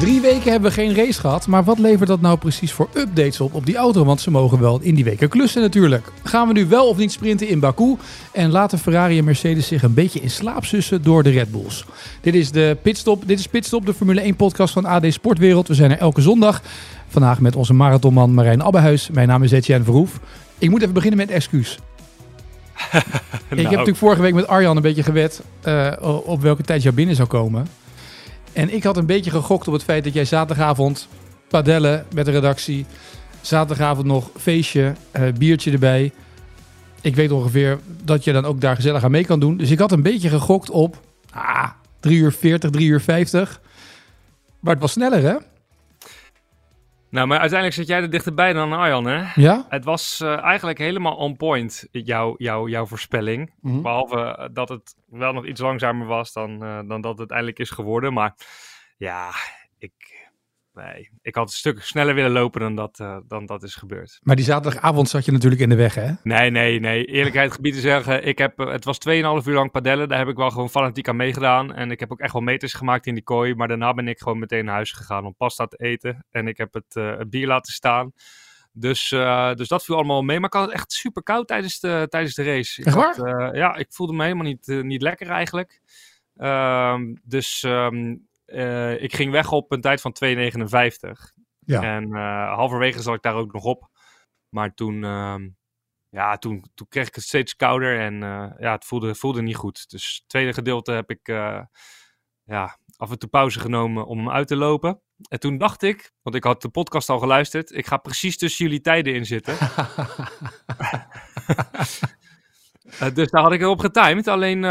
Drie weken hebben we geen race gehad, maar wat levert dat nou precies voor updates op op die auto? Want ze mogen wel in die weken klussen natuurlijk. Gaan we nu wel of niet sprinten in Baku? En laten Ferrari en Mercedes zich een beetje in slaap sussen door de Red Bulls? Dit is de Pitstop, dit is Pitstop, de Formule 1 podcast van AD Sportwereld. We zijn er elke zondag. Vandaag met onze marathonman Marijn Abbehuis. Mijn naam is Etienne Verhoef. Ik moet even beginnen met excuus. Ik heb Nou. natuurlijk vorige week met Arjan een beetje gewet eh, op welke tijd jou binnen zou komen. En ik had een beetje gegokt op het feit dat jij zaterdagavond padellen met de redactie. Zaterdagavond nog feestje, eh, biertje erbij. Ik weet ongeveer dat je dan ook daar gezellig aan mee kan doen. Dus ik had een beetje gegokt op ah, 3 uur 40, 3 uur 50. Maar het was sneller, hè? Nou, maar uiteindelijk zit jij er dichterbij dan Arjan, hè? Ja? Het was eh, eigenlijk helemaal on point, jouw jouw jouw voorspelling. Mhm. Behalve eh, dat het wel nog iets langzamer was dan, eh, dan dat het uiteindelijk is geworden. Maar ja, ik, nee, ik had een stuk sneller willen lopen dan dat, eh, dan dat is gebeurd. Maar die zaterdagavond zat je natuurlijk in de weg, hè? Nee, nee, nee. Eerlijkheid gebied te zeggen, ik heb, eh, het was 2,5 uur lang padellen. Daar heb ik wel gewoon fanatiek aan meegedaan. En ik heb ook echt wel meters gemaakt in die kooi. Maar daarna ben ik gewoon meteen naar huis gegaan om pasta te eten. En ik heb het, eh, het bier laten staan. Dus, dus dat viel allemaal mee. Maar ik had het echt super koud tijdens de, tijdens de race. Ik Echt had, ja, ik voelde me helemaal niet, niet lekker eigenlijk. Ehm, dus ehm, eh, ik ging weg op een tijd van 2,59. Ja. En eh, halverwege zat ik daar ook nog op. Maar toen, ehm, ja, toen, toen kreeg ik het steeds kouder en eh, ja, het voelde, voelde niet goed. Dus het tweede gedeelte heb ik ja, af en toe pauze genomen om hem uit te lopen. En toen dacht ik, want ik had de podcast al geluisterd, ik ga precies tussen jullie tijden in zitten. Eh, dus daar had ik erop getimed. Alleen, eh,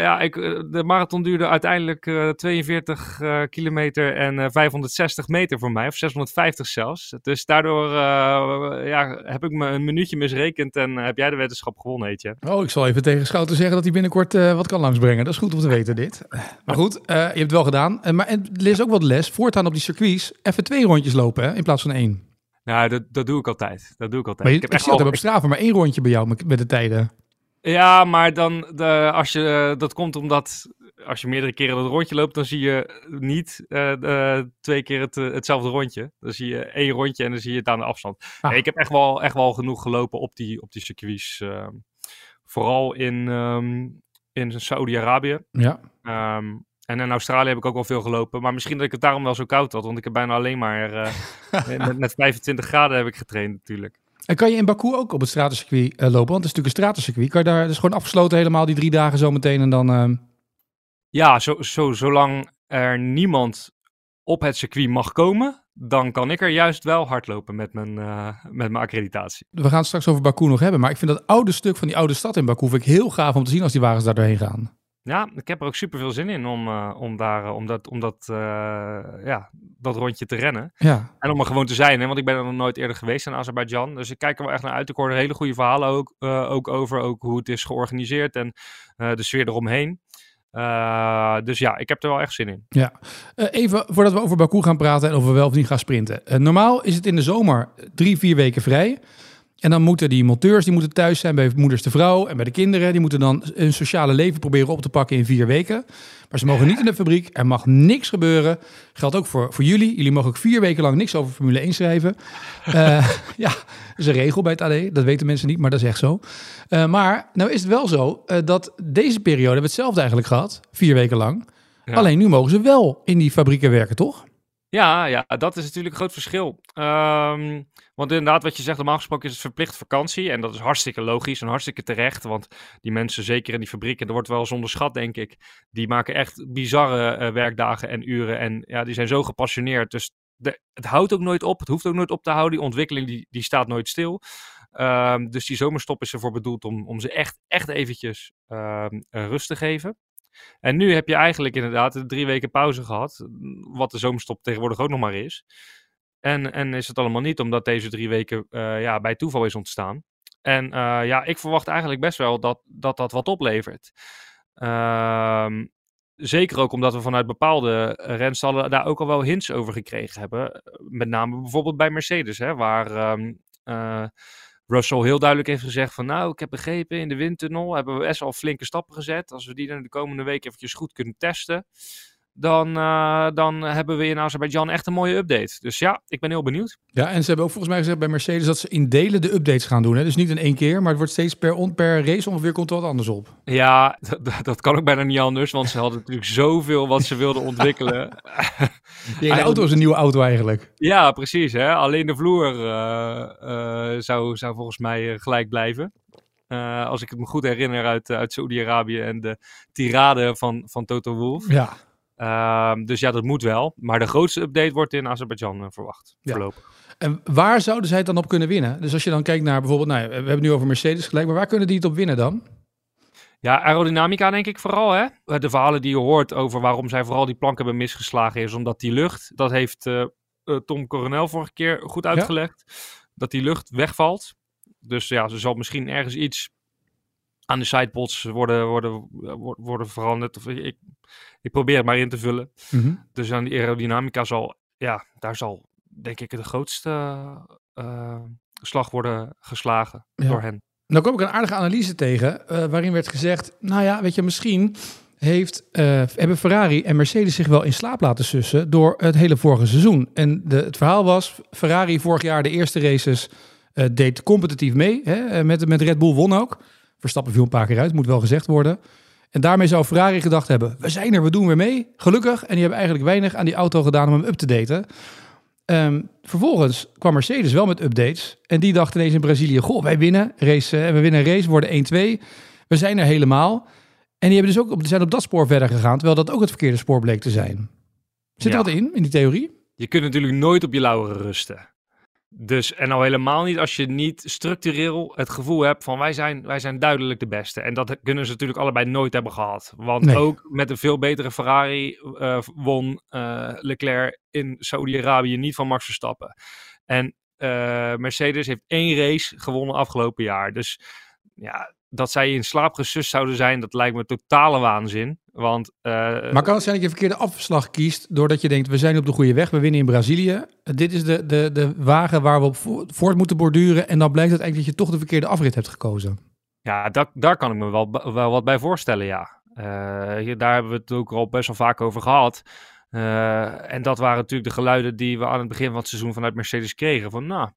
ja, ik, eh, de marathon duurde uiteindelijk eh, 42 eh, kilometer en eh, 560 meter voor mij, of 650 zelfs. Dus daardoor ja, heb ik me een minuutje misrekend en heb jij de wetenschap gewonnen, weet je. Oh, ik zal even tegen Schouten zeggen dat hij binnenkort wat kan langsbrengen. Dat is goed om te weten, dit. Maar goed, je hebt het wel gedaan. Maar en lees ook wat les. Voortaan op die circuits even twee rondjes lopen, hè, in plaats van één. Nou, dat, dat doe ik altijd. Dat doe ik altijd. Maar je, ik heb echt altijd op straven, maar één rondje bij jou met de tijden. Ja, maar dan, de, als je, dat komt omdat als je meerdere keren dat rondje loopt, dan zie je niet eh, eh, twee keer het, eh, hetzelfde rondje. Dan zie je één rondje en dan zie je het aan de afstand. Ah. Nee, ik heb echt wel, echt wel genoeg gelopen op die, op die circuits. ehm, vooral in, ehm, in Saudi-Arabië. Ja. Ehm, en in Australië heb ik ook wel veel gelopen. Maar misschien dat ik het daarom wel zo koud had. Want ik heb bijna alleen maar eh, met, met 25 graden heb ik getraind natuurlijk. En kan je in Baku ook op het stratencircuit eh, lopen? Want het is natuurlijk een stratencircuit. Kan je daar, dus gewoon afgesloten helemaal die drie dagen zo meteen en dan... ehm, Ja, zo, zo, zolang er niemand op het circuit mag komen, dan kan ik er juist wel hardlopen met mijn, eh, met mijn accreditatie. we gaan het straks over Baku nog hebben. Maar ik vind dat oude stuk van die oude stad in Baku vind ik heel gaaf om te zien als die wagens daar doorheen gaan. Ja, ik heb er ook super veel zin in om, eh, om, daar, eh, om, dat, om dat, eh, ja, dat rondje te rennen. Ja, En om er gewoon te zijn, hè, want ik ben er nog nooit eerder geweest in Azerbeidzjan. Dus ik kijk er wel echt naar uit. Ik hoor hele goede verhalen ook, ook over, ook hoe het is georganiseerd en de sfeer eromheen. Dus ja, ik heb er wel echt zin in. Ja, even voordat we over Baku gaan praten en of we wel of niet gaan sprinten. Normaal is het in de zomer drie, vier weken vrij. En dan moeten die monteurs die moeten thuis zijn bij moeders de vrouw en bij de kinderen. Die moeten dan hun sociale leven proberen op te pakken in vier weken. Maar ze mogen niet in de fabriek. Er mag niks gebeuren. Geldt ook voor, voor jullie. Jullie mogen ook vier weken lang niks over Formule 1 schrijven. Eh, ja, dat is een regel bij het AD. Dat weten mensen niet, maar dat is echt zo. Eh, maar nou is het wel zo eh, dat deze periode hebben we hetzelfde eigenlijk gehad. Vier weken lang. Ja. Alleen nu mogen ze wel in die fabrieken werken, toch? Ja, ja, dat is natuurlijk een groot verschil. Ehm, want inderdaad, wat je zegt, normaal gesproken is het verplicht vakantie. En dat is hartstikke logisch en hartstikke terecht. Want die mensen, zeker in die fabrieken, dat wordt wel eens onderschat, denk ik. Die maken echt bizarre eh, werkdagen en uren. En ja, die zijn zo gepassioneerd. Dus de, het houdt ook nooit op. Het hoeft ook nooit op te houden. Die ontwikkeling die, die staat nooit stil. Ehm, dus die zomerstop is ervoor bedoeld om, om ze echt, echt eventjes ehm, eh, rust te geven. En nu heb je eigenlijk inderdaad de drie weken pauze gehad. Wat de zomerstop tegenwoordig ook nog maar is. En, en is het allemaal niet, omdat deze drie weken eh, ja, bij toeval is ontstaan. En eh, ja, ik verwacht eigenlijk best wel dat dat, dat wat oplevert. Ehm, zeker ook omdat we vanuit bepaalde renstallen daar ook al wel hints over gekregen hebben. Met name bijvoorbeeld bij Mercedes, hè, waar ehm, eh, Russell heel duidelijk heeft gezegd van nou, ik heb begrepen, in de windtunnel hebben we best al flinke stappen gezet. Als we die dan de komende week eventjes goed kunnen testen, dan, eh, dan hebben we in Azerbeidzjan echt een mooie update. Dus ja, ik ben heel benieuwd. Ja, en ze hebben ook volgens mij gezegd bij Mercedes dat ze in delen de updates gaan doen. Hè? Dus niet in één keer, maar het wordt steeds per, on, per race ongeveer komt er wat anders op. Ja, dat, kan ook bijna niet anders, want ze hadden natuurlijk zoveel wat ze wilden ontwikkelen. Hele auto is een nieuwe auto eigenlijk. Ja, precies. Hè? Alleen de vloer uh, uh, zou, zou volgens mij gelijk blijven. Uh, als ik het me goed herinner uit, uit Saoedi-Arabië en de tirade van, van Toto Wolff. Ja. Uh, dus ja, dat moet wel. Maar de grootste update wordt in Azerbeidzjan uh, verwacht, ja. voorlopig. En waar zouden zij het dan op kunnen winnen? Dus als je dan kijkt naar bijvoorbeeld, nou, we hebben het nu over Mercedes gelijk, maar waar kunnen die het op winnen dan? Ja, aerodynamica denk ik vooral. Hè? De verhalen die je hoort over waarom zij vooral die plank hebben misgeslagen is omdat die lucht, dat heeft uh, Tom Coronel vorige keer goed uitgelegd, ja? dat die lucht wegvalt. Dus ja, ze zal misschien ergens iets aan de sidepods worden, worden, worden veranderd. Of ik, ik probeer het maar in te vullen. Mhm. Mm -hmm. Dus aan die aerodynamica zal, ja, daar zal denk ik de grootste uh, slag worden geslagen ja. door hen. Nou kom ik een aardige analyse tegen, uh, waarin werd gezegd, nou ja, weet je, misschien heeft, uh, hebben Ferrari en Mercedes zich wel in slaap laten sussen door het hele vorige seizoen. En de, het verhaal was, Ferrari vorig jaar de eerste races uh, deed competitief mee, hè, met, met Red Bull won ook. Verstappen viel een paar keer uit, moet wel gezegd worden. En daarmee zou Ferrari gedacht hebben, we zijn er, we doen weer mee. Gelukkig. En die hebben eigenlijk weinig aan die auto gedaan om hem up te daten. Um, vervolgens kwam Mercedes wel met updates. En die dachten ineens in Brazilië, goh, wij winnen. Race, uh, we winnen een race, worden 1-2. We zijn er helemaal. En die hebben dus ook op, zijn op dat spoor verder gegaan, terwijl dat ook het verkeerde spoor bleek te zijn. Zit Ja. wat in, in die theorie? Je kunt natuurlijk nooit op je lauweren rusten. Dus, en al helemaal niet als je niet structureel het gevoel hebt van wij zijn, wij zijn duidelijk de beste. En dat kunnen ze natuurlijk allebei nooit hebben gehad. Want Nee. ook met een veel betere Ferrari eh, won eh, Leclerc in Saoedi-Arabië niet van Max Verstappen. En eh, Mercedes heeft één race gewonnen afgelopen jaar. Dus ja, dat zij in slaap gesust zouden zijn, dat lijkt me totale waanzin. Want eh, Maar kan het zijn dat je verkeerde afslag kiest doordat je denkt, we zijn op de goede weg, we winnen in Brazilië. Dit is de, de, de wagen waar we op vo- voort moeten borduren. En dan blijkt het eigenlijk dat je toch de verkeerde afrit hebt gekozen. Ja, dat, daar kan ik me wel, wel wat bij voorstellen, ja. Eh, hier, daar hebben we het ook al best wel vaak over gehad. Eh, en dat waren natuurlijk de geluiden die we aan het begin van het seizoen vanuit Mercedes kregen. Van nou,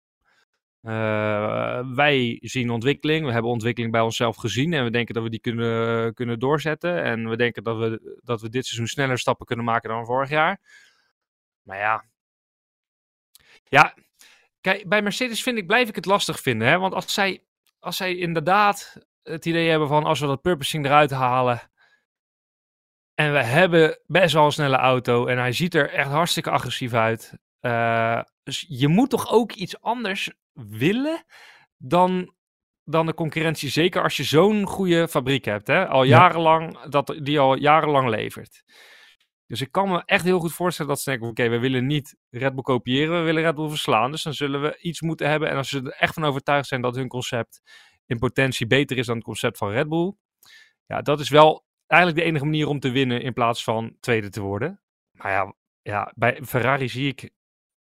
eh, wij zien ontwikkeling. We hebben ontwikkeling bij onszelf gezien. En we denken dat we die kunnen, kunnen doorzetten. En we denken dat we, dat we dit seizoen sneller stappen kunnen maken dan vorig jaar. Maar ja. Ja, kijk, bij Mercedes vind ik, blijf ik het lastig vinden. Hè? Want als zij, als zij inderdaad het idee hebben van als we dat purposing eruit halen. En we hebben best wel een snelle auto. En hij ziet er echt hartstikke agressief uit. Eh, dus je moet toch ook iets anders willen dan, dan de concurrentie. Zeker als je zo'n goede fabriek hebt. Hè? Al Ja. jarenlang, dat, die al jarenlang levert. Dus ik kan me echt heel goed voorstellen dat ze denken: oké, we willen niet Red Bull kopiëren, we willen Red Bull verslaan. Dus dan zullen we iets moeten hebben. En als ze er echt van overtuigd zijn dat hun concept in potentie beter is dan het concept van Red Bull. Ja, dat is wel eigenlijk de enige manier om te winnen in plaats van tweede te worden. Maar ja, ja bij Ferrari zie ik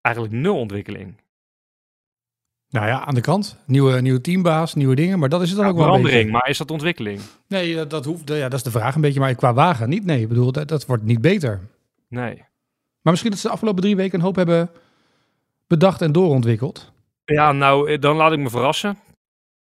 eigenlijk nul ontwikkeling. Nou ja, aan de kant. Nieuwe, nieuwe teambaas, nieuwe dingen. Maar dat is het dan Ja, ook wel een verandering, maar is dat ontwikkeling? Nee, dat, dat hoeft. Ja, dat is de vraag een beetje. Maar qua wagen niet. Nee, ik bedoel, dat, dat wordt niet beter. Nee. Maar misschien dat ze de afgelopen drie weken een hoop hebben bedacht en doorontwikkeld. Ja, nou, eh, dan laat ik me verrassen.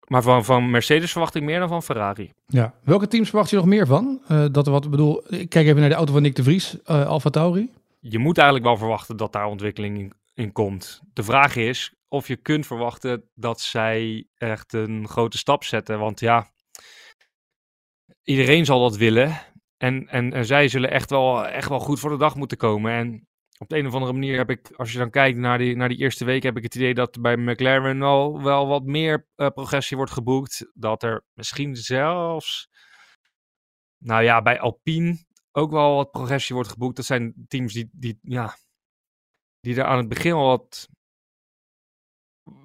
Maar van, van Mercedes verwacht ik meer dan van Ferrari. Ja. Welke teams verwacht je nog meer van? Eh, dat wat, ik bedoel, ik kijk even naar de auto van Nick de Vries, eh Alfa Tauri. Je moet eigenlijk wel verwachten dat daar ontwikkeling in, in komt. De vraag is of je kunt verwachten dat zij echt een grote stap zetten. Want ja, iedereen zal dat willen. En, en, en zij zullen echt wel, echt wel goed voor de dag moeten komen. En op de een of andere manier heb ik, als je dan kijkt naar die, naar die eerste week, heb ik het idee dat bij McLaren al wel wat meer eh, progressie wordt geboekt. Dat er misschien zelfs, nou ja, bij Alpine ook wel wat progressie wordt geboekt. Dat zijn teams die, die, ja, die er aan het begin al wat,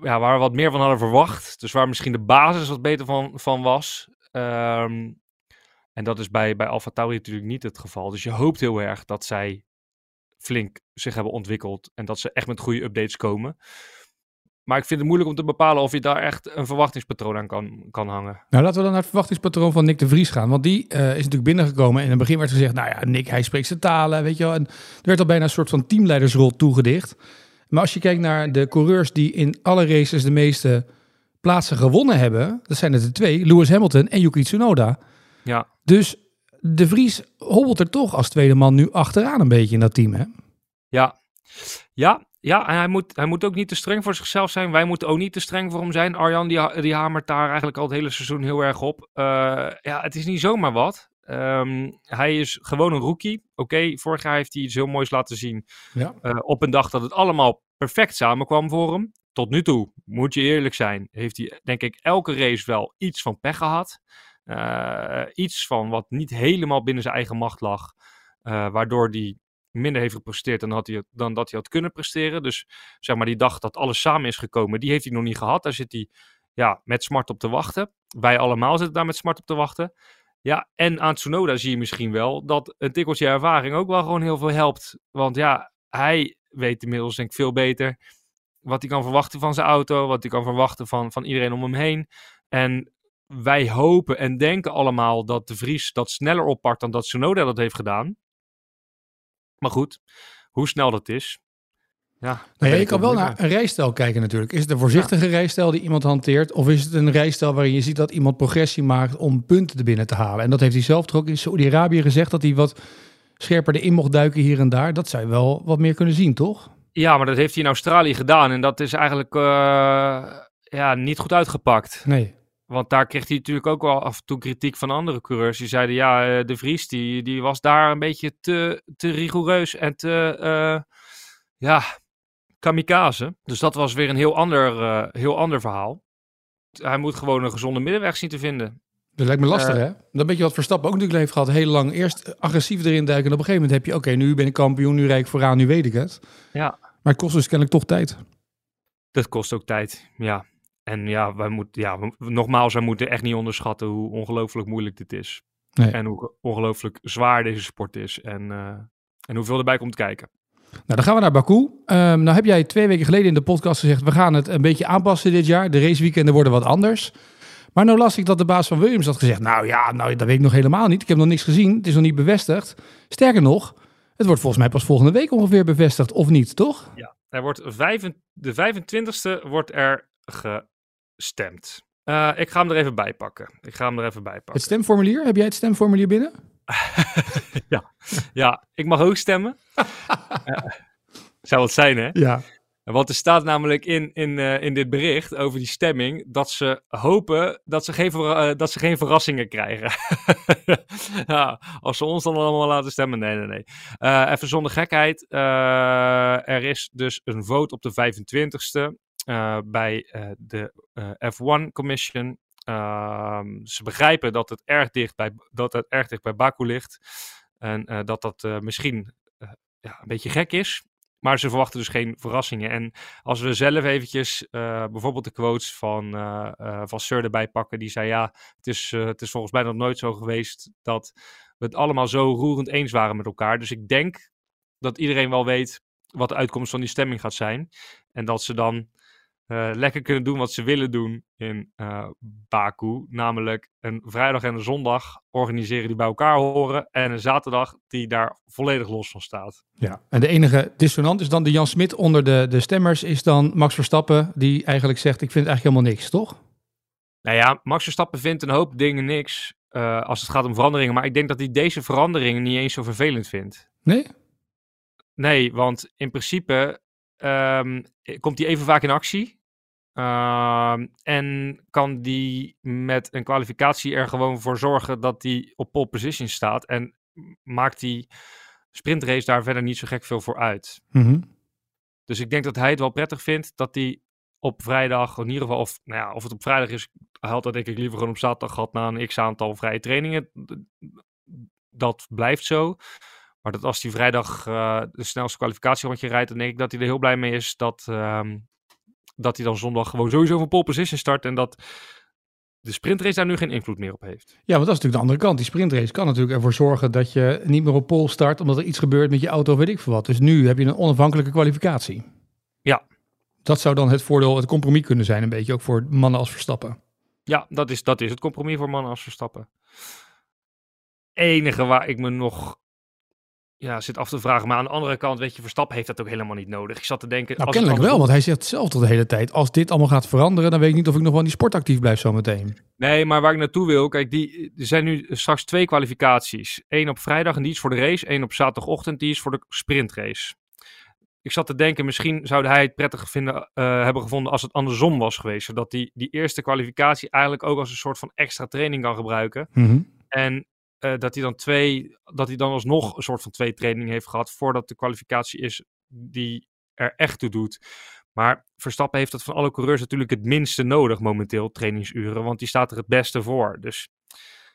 ja, waar we wat meer van hadden verwacht. Dus waar misschien de basis wat beter van, van was. Ehm, En dat is bij, bij Alfa Tauri natuurlijk niet het geval. Dus je hoopt heel erg dat zij flink zich hebben ontwikkeld en dat ze echt met goede updates komen. Maar ik vind het moeilijk om te bepalen of je daar echt een verwachtingspatroon aan kan, kan hangen. Nou, laten we dan naar het verwachtingspatroon van Nick de Vries gaan. Want die uh, is natuurlijk binnengekomen en in het begin werd gezegd... nou ja, Nick, hij spreekt zijn talen, weet je wel. En er werd al bijna een soort van teamleidersrol toegedicht. Maar als je kijkt naar de coureurs die in alle races de meeste plaatsen gewonnen hebben... dat zijn er de twee, Lewis Hamilton en Yuki Tsunoda. Ja. Dus de Vries hobbelt er toch als tweede man nu achteraan een beetje in dat team, hè? Ja, ja, ja, en hij moet, hij moet ook niet te streng voor zichzelf zijn. Wij moeten ook niet te streng voor hem zijn. Arjan die, die hamert daar eigenlijk al het hele seizoen heel erg op. Uh, ja, het is niet zomaar wat. Um, hij is gewoon een rookie. Oké, vorig jaar heeft hij iets heel moois laten zien. Ja. Uh, op een dag dat het allemaal perfect samenkwam voor hem. Tot nu toe, moet je eerlijk zijn, heeft hij denk ik elke race wel iets van pech gehad. Uh, iets van wat niet helemaal binnen zijn eigen macht lag. waardoor hij minder heeft gepresteerd dan, had hij, dan dat hij had kunnen presteren. Dus zeg maar die dag dat alles samen is gekomen, die heeft hij nog niet gehad. Daar zit hij ja, met smart op te wachten. Wij allemaal zitten daar met smart op te wachten. Ja, en aan Tsunoda zie je misschien wel dat een tikkeltje ervaring ook wel gewoon heel veel helpt. Want ja, hij weet inmiddels denk ik veel beter wat hij kan verwachten van zijn auto, wat hij kan verwachten van, van iedereen om hem heen. En wij hopen en denken allemaal dat de Vries dat sneller oppakt dan dat Tsunoda dat heeft gedaan. Maar goed, hoe snel dat is. Ja, nou ja, je kan wel naar een rijstijl kijken natuurlijk. Is het een voorzichtige ja. rijstijl die iemand hanteert? Of is het een rijstijl waarin je ziet dat iemand progressie maakt om punten te binnen te halen? En dat heeft hij zelf toch ook in Saudi-Arabië gezegd, dat hij wat scherper erin mocht duiken hier en daar. Dat zou je wel wat meer kunnen zien, toch? Ja, maar dat heeft hij in Australië gedaan. En dat is eigenlijk uh, ja, niet goed uitgepakt. Nee. Want daar kreeg hij natuurlijk ook wel af en toe kritiek van andere coureurs. Die zeiden, ja, uh, de Vries die, die was daar een beetje te, te rigoureus en te, uh, ja, kamikaze. Dus dat was weer een heel ander, uh, heel ander verhaal. Hij moet gewoon een gezonde middenweg zien te vinden. Dat lijkt me lastig, hè? Dat beetje wat Verstappen ook natuurlijk heeft gehad. Heel lang eerst agressief erin duiken. En op een gegeven moment heb je, oké, okay, nu ben ik kampioen, nu rijd ik vooraan, nu weet ik het. Ja. Maar het kost dus kennelijk toch tijd. Dat kost ook tijd, ja. En ja, wij moeten, ja, nogmaals, wij moeten echt niet onderschatten hoe ongelooflijk moeilijk dit is. Nee. En hoe ongelooflijk zwaar deze sport is. En, uh, en hoeveel erbij komt kijken. Nou, dan gaan we naar Baku. Um, nou heb jij twee weken geleden in de podcast gezegd... we gaan het een beetje aanpassen dit jaar. De raceweekenden worden wat anders. Maar nou las ik dat de baas van Williams had gezegd... nou ja, nou, dat weet ik nog helemaal niet. Ik heb nog niks gezien. Het is nog niet bevestigd. Sterker nog, het wordt volgens mij pas volgende week ongeveer bevestigd. Of niet, toch? Ja, er wordt vijf, de 25e wordt er gestemd. Uh, ik ga hem er even bij pakken. Ik ga hem er even bij pakken. Het stemformulier? Heb jij het stemformulier binnen? Ja. ja, ik mag ook stemmen. uh, zou het zijn, hè? Ja. Want er staat namelijk in, in, uh, in dit bericht over die stemming dat ze hopen dat ze geen, uh, dat ze geen verrassingen krijgen. ja, als ze ons dan allemaal laten stemmen. Nee, nee, nee. Uh, even zonder gekheid. er is dus een vote op de 25ste bij de F1 Commission. Ehm, ze begrijpen dat het erg dicht bij, dat het erg dicht bij Baku ligt. En dat dat misschien ja, een beetje gek is. Maar ze verwachten dus geen verrassingen. En als we zelf eventjes bijvoorbeeld de quotes van, uh, uh, van Sir erbij pakken. Die zei ja, het is, het is volgens mij nog nooit zo geweest dat we het allemaal zo roerend eens waren met elkaar. Dus ik denk dat iedereen wel weet wat de uitkomst van die stemming gaat zijn. En dat ze dan uh, lekker kunnen doen wat ze willen doen in uh, Baku. Namelijk een vrijdag en een zondag organiseren die bij elkaar horen. En een zaterdag die daar volledig los van staat. Ja, en de enige dissonant is dan de Jan Smit onder de, de stemmers. Is dan Max Verstappen die eigenlijk zegt ik vind eigenlijk helemaal niks, toch? Nou ja, Max Verstappen vindt een hoop dingen niks uh, als het gaat om veranderingen. Maar ik denk dat hij deze veranderingen niet eens zo vervelend vindt. Nee? Nee, want in principe um, komt hij even vaak in actie. Uh, en kan die met een kwalificatie er gewoon voor zorgen dat hij op pole position staat. En maakt die sprintrace daar verder niet zo gek veel voor uit. Mm -hmm. Dus ik denk dat hij het wel prettig vindt dat hij op vrijdag, in ieder geval, of, nou ja, of het op vrijdag is, had dat denk ik liever gewoon op zaterdag gehad na een x aantal vrije trainingen. Dat blijft zo. Maar dat als hij vrijdag uh, de snelste kwalificatierondje rijdt, dan denk ik dat hij er heel blij mee is dat, um, dat hij dan zondag gewoon sowieso van pole position start. En dat de sprintrace daar nu geen invloed meer op heeft. Ja, want dat is natuurlijk de andere kant. Die sprintrace kan natuurlijk ervoor zorgen dat je niet meer op pol start omdat er iets gebeurt met je auto, weet ik veel wat. Dus nu heb je een onafhankelijke kwalificatie. Ja. Dat zou dan het voordeel, het compromis kunnen zijn, een beetje ook voor mannen als Verstappen. Ja, dat is, dat is het compromis voor mannen als Verstappen. Enige waar ik me nog ja, zit af te vragen. Maar aan de andere kant, weet je, Verstappen heeft dat ook helemaal niet nodig. Ik zat te denken... Nou, als kennelijk het wel, want hij zegt zelf tot de hele tijd, als dit allemaal gaat veranderen, dan weet ik niet of ik nog wel in die sport actief blijf zometeen. Nee, maar waar ik naartoe wil, kijk, die, er zijn nu straks twee kwalificaties. Eén op vrijdag en die is voor de race. Eén op zaterdagochtend, die is voor de sprintrace. Ik zat te denken, misschien zou hij het prettig vinden, eh, hebben gevonden als het andersom was geweest. Zodat hij die eerste kwalificatie eigenlijk ook als een soort van extra training kan gebruiken. En eh, dat hij dan twee, dat hij dan alsnog een soort van twee trainingen heeft gehad voordat de kwalificatie is die er echt toe doet. Maar Verstappen heeft dat van alle coureurs natuurlijk het minste nodig momenteel, trainingsuren, want die staat er het beste voor. Dus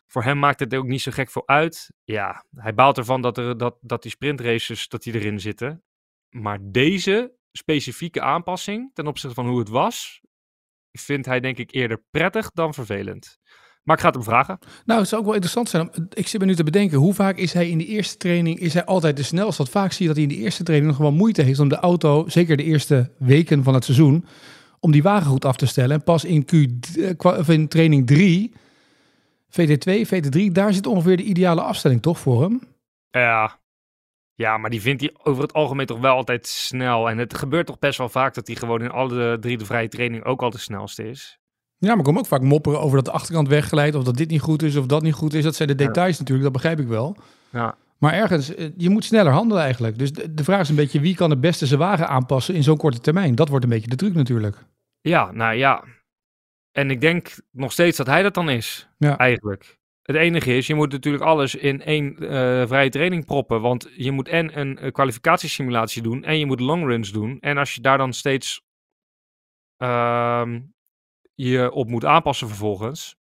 voor hem maakt het ook niet zo gek veel uit. Ja, hij baalt ervan dat, er, dat, dat die sprintraces dat die erin zitten. Maar deze specifieke aanpassing ten opzichte van hoe het was, vindt hij denk ik eerder prettig dan vervelend. Maar ik ga het hem vragen. Nou, het zou ook wel interessant zijn. om- Ik zit me nu te bedenken, hoe vaak is hij in de eerste training, is hij altijd de snelste? Want vaak zie je dat hij in de eerste training nog wel moeite heeft om de auto, zeker de eerste weken van het seizoen, om die wagen goed af te stellen. En pas in, Q, eh, of in training 3, VT2, VT3, daar zit ongeveer de ideale afstelling toch voor hem? Ja. ja, maar die vindt hij over het algemeen toch wel altijd snel. En het gebeurt toch best wel vaak dat hij gewoon in alle drie de vrije training ook al de snelste is. Ja, maar ik kom ook vaak mopperen over dat de achterkant weggeleid, of dat dit niet goed is, of dat niet goed is. Dat zijn de details natuurlijk, dat begrijp ik wel. Ja. Maar ergens, eh, je moet sneller handelen eigenlijk. Dus de, vraag is een beetje, wie kan het beste zijn wagen aanpassen in zo'n korte termijn? Dat wordt een beetje de truc natuurlijk. Ja, nou ja. En ik denk nog steeds dat hij dat dan is, Ja. eigenlijk. Het enige is, je moet natuurlijk alles in één eh, vrije training proppen. Want je moet en een eh, kwalificatiesimulatie doen en je moet longruns doen. En als je daar dan steeds ehm, je op moet aanpassen vervolgens.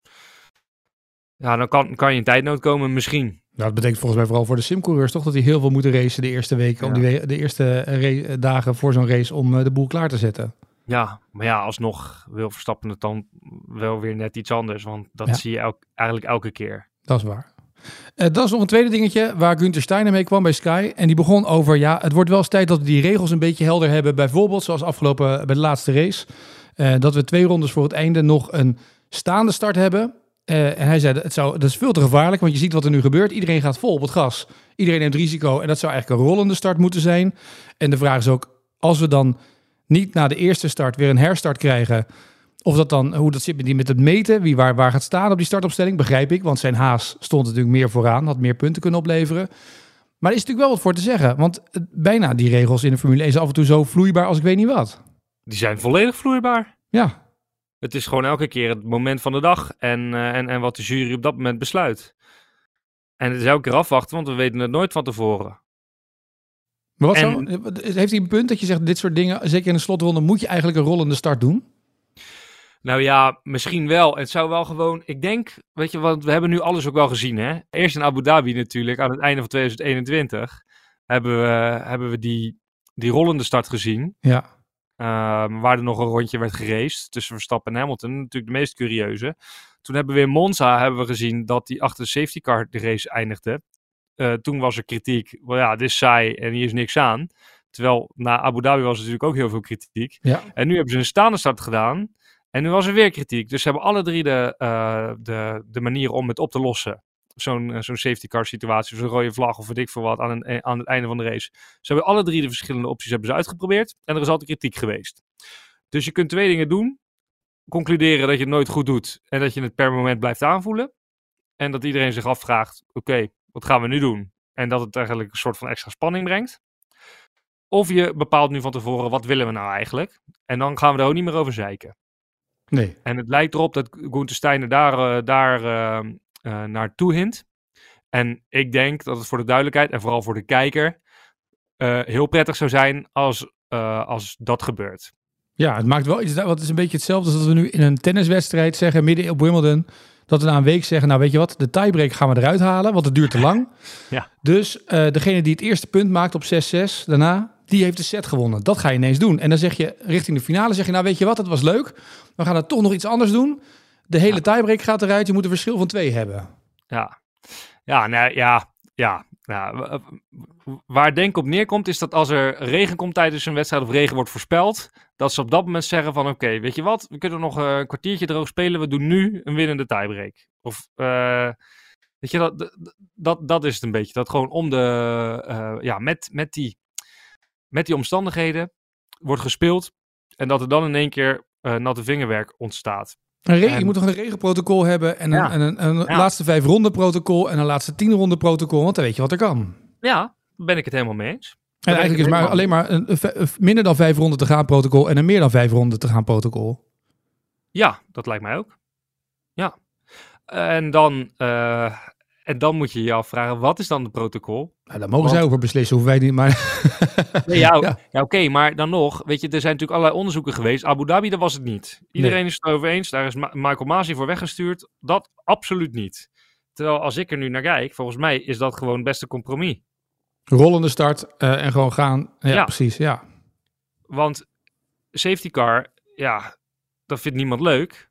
Ja, dan kan, kan je in tijdnood komen, misschien. Nou, dat betekent volgens mij vooral voor de simcoureurs toch dat die heel veel moeten racen de eerste weken, om die de eerste dagen voor zo'n race om eh, de boel klaar te zetten. Ja, maar ja, alsnog wil Verstappen het dan wel weer net iets anders. Want dat Ja. zie je elk, eigenlijk elke keer. Dat is waar. Eh, dat is nog een tweede dingetje waar Günther Steiner mee kwam bij Sky. En die begon over, ja, het wordt wel eens tijd dat we die regels een beetje helder hebben. Bijvoorbeeld, zoals afgelopen bij de laatste race, eh, dat we twee rondes voor het einde nog een staande start hebben. Eh, en hij zei, het zou, dat is veel te gevaarlijk, want je ziet wat er nu gebeurt. Iedereen gaat vol op het gas. Iedereen neemt risico en dat zou eigenlijk een rollende start moeten zijn. En de vraag is ook, als we dan niet na de eerste start weer een herstart krijgen... Of dat dan, hoe dat zit met, het meten, wie waar, waar gaat staan op die startopstelling, begrijp ik. Want zijn haas stond natuurlijk meer vooraan, had meer punten kunnen opleveren. Maar er is natuurlijk wel wat voor te zeggen. Want bijna die regels in de Formule 1 zijn af en toe zo vloeibaar als ik weet niet wat. Die zijn volledig vloeibaar. Ja, Het is gewoon elke keer het moment van de dag en, eh, en, en wat de jury op dat moment besluit. En het is elke keer afwachten, want we weten het nooit van tevoren. maar wat En- zou, heeft hij een punt dat je zegt, dit soort dingen, zeker in de slotronde, moet je eigenlijk een rollende start doen? Nou ja, misschien wel. Het zou wel gewoon, ik denk, weet je, want we hebben nu alles ook wel gezien, hè. Eerst in Abu Dhabi natuurlijk, aan het einde van 2021, hebben we, hebben we die, die rollende start gezien. Ja, waar er nog een rondje werd geraced tussen Verstappen en Hamilton. Natuurlijk de meest curieuze. Toen hebben we in Monza hebben we gezien dat die achter de safety car de race eindigde. Eh, toen was er kritiek. Ja, dit is saai en hier is niks aan. Terwijl na Abu Dhabi was er natuurlijk ook heel veel kritiek. ja. En nu hebben ze een staande start gedaan. En nu was er weer kritiek. Dus ze hebben alle drie de, eh, de, de manieren om het op te lossen. Zo'n eh, zo'n safety car situatie, zo'n rode vlag of weet ik veel wat aan, een, eh, aan het einde van de race. Ze hebben alle drie de verschillende opties hebben ze uitgeprobeerd. En er is altijd kritiek geweest. Dus je kunt twee dingen doen. Concluderen dat je het nooit goed doet. En dat je het per moment blijft aanvoelen. En dat iedereen zich afvraagt, oké, wat gaan we nu doen? En dat het eigenlijk een soort van extra spanning brengt. Of je bepaalt nu van tevoren, wat willen we nou eigenlijk? En dan gaan we er ook niet meer over zeiken. Nee. En het lijkt erop dat Gunther Steiner daar, eh, daar eh, naartoe hint. En ik denk dat het voor de duidelijkheid en vooral voor de kijker eh, heel prettig zou zijn als, eh, als dat gebeurt. Ja, het maakt wel iets. Wat is een beetje hetzelfde als dat we nu in een tenniswedstrijd zeggen, midden op Wimbledon, dat we na een week zeggen, nou weet je wat, de tiebreak gaan we eruit halen, want het duurt te lang. Ja. Dus degene die het eerste punt maakt op 6-6 daarna, die heeft de set gewonnen. Dat ga je ineens doen. En dan zeg je richting de finale, zeg je, nou weet je wat, het was leuk. We gaan er toch nog iets anders doen. De hele tiebreak gaat eruit. Je moet een verschil van twee hebben. Ja, ja, nee, ja, ja. ja. Waar het denk ik op neerkomt is dat als er regen komt tijdens een wedstrijd of regen wordt voorspeld, dat ze op dat moment zeggen van oké, weet je wat, we kunnen nog een kwartiertje droog spelen, we doen nu een winnende tiebreak. Of uh, weet je, dat, dat, dat is het een beetje. Dat gewoon om de, uh, ja, met, met, die, met die omstandigheden wordt gespeeld en dat er dan in één keer uh, natte vingerwerk ontstaat. Een je moet toch een regenprotocol hebben en een, ja. een, een, laatste vijf ronden protocol en een laatste tien ronden protocol, want dan weet je wat er kan. Ja, daar ben ik het helemaal mee eens. En eigenlijk is maar alleen maar een, een, minder dan vijf ronden te gaan protocol en een meer dan vijf ronden te gaan protocol. Ja, dat lijkt mij ook. Ja. En dan, uh, en dan moet je je afvragen, wat is dan het protocol? Nou, daar mogen Want... zij over beslissen, hoeven wij niet, maar... nee, ja, ja. ja oké, maar dan nog, weet je, er zijn natuurlijk allerlei onderzoeken geweest. Abu Dhabi, dat was het niet. Iedereen nee. is het erover eens, daar is Ma Michael Masi voor weggestuurd. Dat absoluut niet. Terwijl als ik er nu naar kijk, volgens mij is dat gewoon het beste compromis. Rollende start uh, en gewoon gaan. Ja, ja, precies, ja. Want safety car, ja, dat vindt niemand leuk.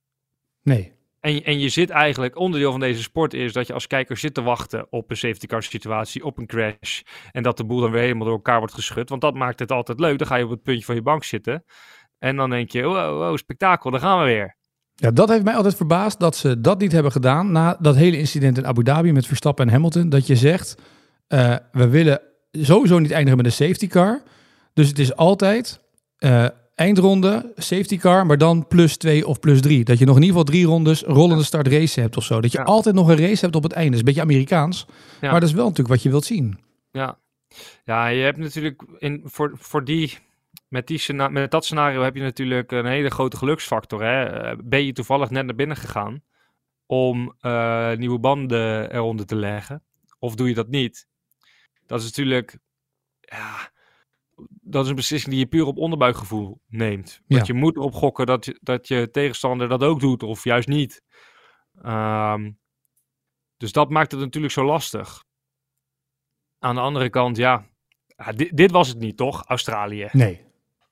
Nee. En, en je zit eigenlijk, onderdeel van deze sport is dat je als kijker zit te wachten op een safety car situatie, op een crash. En dat de boel dan weer helemaal door elkaar wordt geschud. Want dat maakt het altijd leuk. Dan ga je op het puntje van je bank zitten. En dan denk je, wow, wow spektakel, daar gaan we weer. Ja, dat heeft mij altijd verbaasd dat ze dat niet hebben gedaan na dat hele incident in Abu Dhabi met Verstappen en Hamilton. Dat je zegt, uh, we willen sowieso niet eindigen met een safety car. Dus het is altijd uh, eindronde, safety car, maar dan plus twee of plus drie. Dat je nog in ieder geval drie rondes rollende start race hebt of zo. Dat je Ja. altijd nog een race hebt op het einde. Dat is een beetje Amerikaans. Ja. Maar dat is wel natuurlijk wat je wilt zien. Ja, ja je hebt natuurlijk in, voor, voor die, met, die met dat scenario heb je natuurlijk een hele grote geluksfactor. Hè? Eh, Ben je toevallig net naar binnen gegaan om eh, nieuwe banden eronder te leggen? Of doe je dat niet? Dat is natuurlijk, ja, dat is een beslissing die je puur op onderbuikgevoel neemt. Want je moet erop gokken dat je, dat je tegenstander dat ook doet, of juist niet. Ehm, dus dat maakt het natuurlijk zo lastig. Aan de andere kant, ja, ja, dit, dit was het niet, toch? Australië. Nee.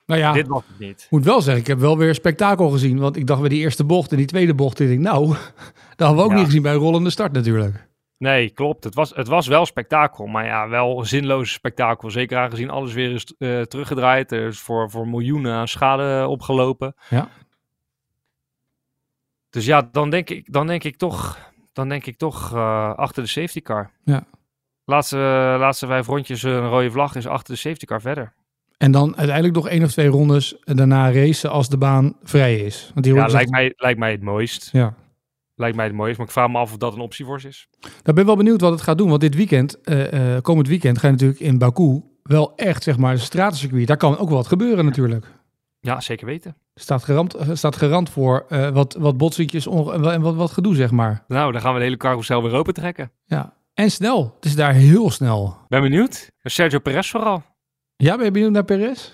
Nou ja, Dit was het niet. moet wel zeggen, ik heb wel weer spektakel gezien. Want ik dacht bij die eerste bocht en die tweede bocht, ik denk, nou, dat hadden we ook Ja. niet gezien bij een rollende start natuurlijk. Nee, klopt. Het was, het was wel spektakel, maar ja, wel een zinloze spektakel. Zeker aangezien alles weer is eh, teruggedraaid. Er is voor, voor miljoenen aan schade opgelopen. Ja. Dus ja, dan denk ik, dan denk ik toch, dan denk ik toch eh, achter de safety car. Ja. Laatste, laatste vijf rondjes een rode vlag is achter de safety car verder. En dan uiteindelijk nog één of twee rondes en daarna racen als de baan vrij is. Want die Ja, rondes- lijkt mij, lijkt mij het mooist. Ja. Lijkt mij het mooist, maar ik vraag me af of dat een optie voor ze is. Nou, ik ben wel benieuwd wat het gaat doen. Want dit weekend, eh, eh, komend weekend, ga je natuurlijk in Baku wel echt, zeg maar, een stratencircuit. Daar kan ook wel wat gebeuren natuurlijk. Ja, zeker weten. Staat garant, er staat garant voor eh, wat, wat botsingjes en wat, wat gedoe, zeg maar. Nou, dan gaan we de hele carousel weer open trekken. Ja. En snel. Het is daar heel snel. Ben benieuwd. Sergio Perez vooral. Ja, ben je benieuwd naar Perez?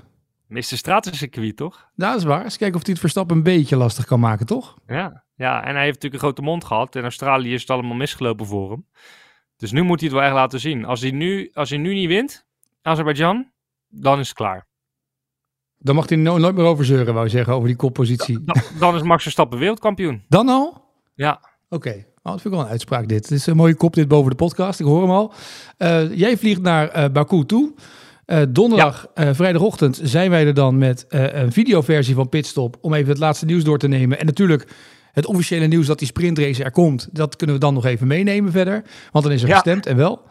Mr. Stratencircuit, toch? Nou, dat is waar. Eens kijken of hij het Verstappen een beetje lastig kan maken, toch? Ja. ja, en hij heeft natuurlijk een grote mond gehad. In Australië is het allemaal misgelopen voor hem. Dus nu moet hij het wel echt laten zien. Als hij nu, als hij nu niet wint, Azerbeidzjan, dan is het klaar. Dan mag hij no- nooit meer over zeuren, wou je zeggen, over die koppositie. Dan, dan is Max Verstappen wereldkampioen. Dan al? Ja, Oké, oh, dat vind ik wel een uitspraak dit. Het is een mooie kop dit boven de podcast, ik hoor hem al. Eh, jij vliegt naar eh, Baku toe. Eh, donderdag, eh, vrijdagochtend, zijn wij er dan met eh, een videoversie van Pitstop... om even het laatste nieuws door te nemen. En natuurlijk het officiële nieuws dat die sprintrace er komt... dat kunnen we dan nog even meenemen verder. Want dan is er Ja. gestemd, en wel.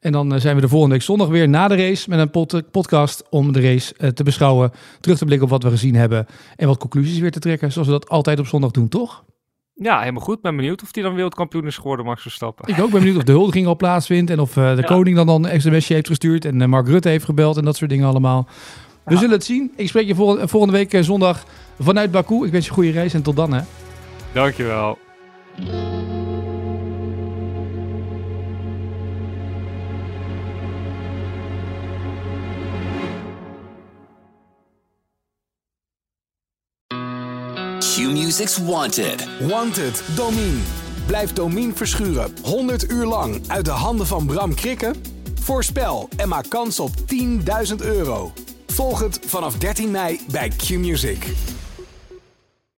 En dan zijn we de volgende week zondag weer na de race... met een pod- podcast om de race te beschouwen... terug te blikken op wat we gezien hebben... en wat conclusies weer te trekken, zoals we dat altijd op zondag doen, toch? Ja, helemaal goed. Ben benieuwd of hij dan wereldkampioen is geworden, Max Verstappen. Ik ook ben benieuwd of de huldiging al plaatsvindt en of eh, de Ja. koning dan, dan een sms'je heeft gestuurd en eh, Mark Rutte heeft gebeld en dat soort dingen allemaal. We Ja. zullen het zien. Ik spreek je vol- volgende week eh, zondag vanuit Baku. Ik wens je een goede reis en tot dan hè. Dankjewel. Q-Music's Wanted. Wanted, Domine. Blijf Domine verschuren 100 uur lang uit de handen van Bram Krikken? Voorspel en maak kans op 10.000 euro. Volg het vanaf 13 mei bij Q-Music.